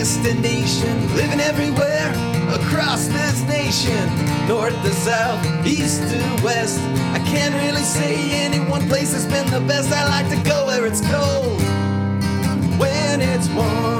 destination. Living everywhere across this nation. North to south, east to west. I can't really say any one place has been the best. I like to go where it's cold when it's warm.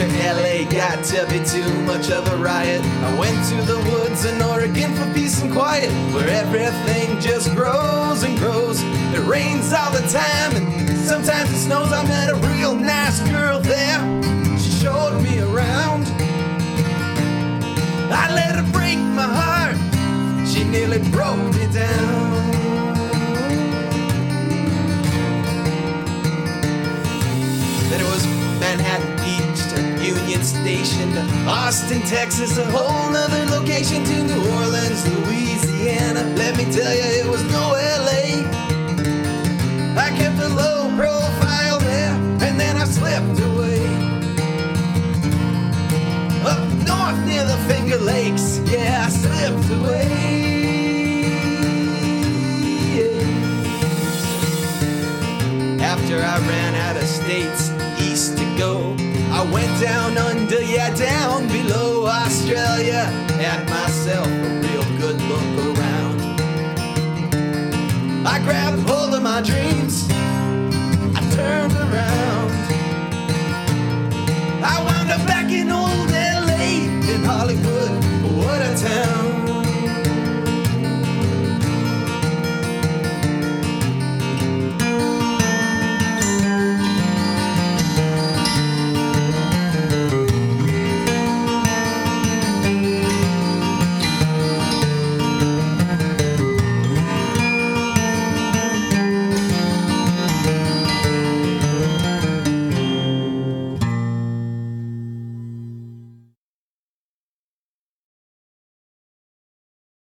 After LA got to be too much of a riot, I went to the woods in Oregon for peace and quiet, where everything just grows and grows. It rains all the time, and sometimes it snows. I met a real nice girl there. She showed me around. I let her break my heart. She nearly broke me down. Then it was Manhattan Union Station to Austin, Texas, a whole nother location to New Orleans, Louisiana. Let me tell you, it was no LA. I kept a low profile there, and then I slipped away. Up north near the Finger Lakes, yeah, I slipped away. After I ran out of states east to go, I went down under, yeah, down below Australia. Had myself a real good look around. I grabbed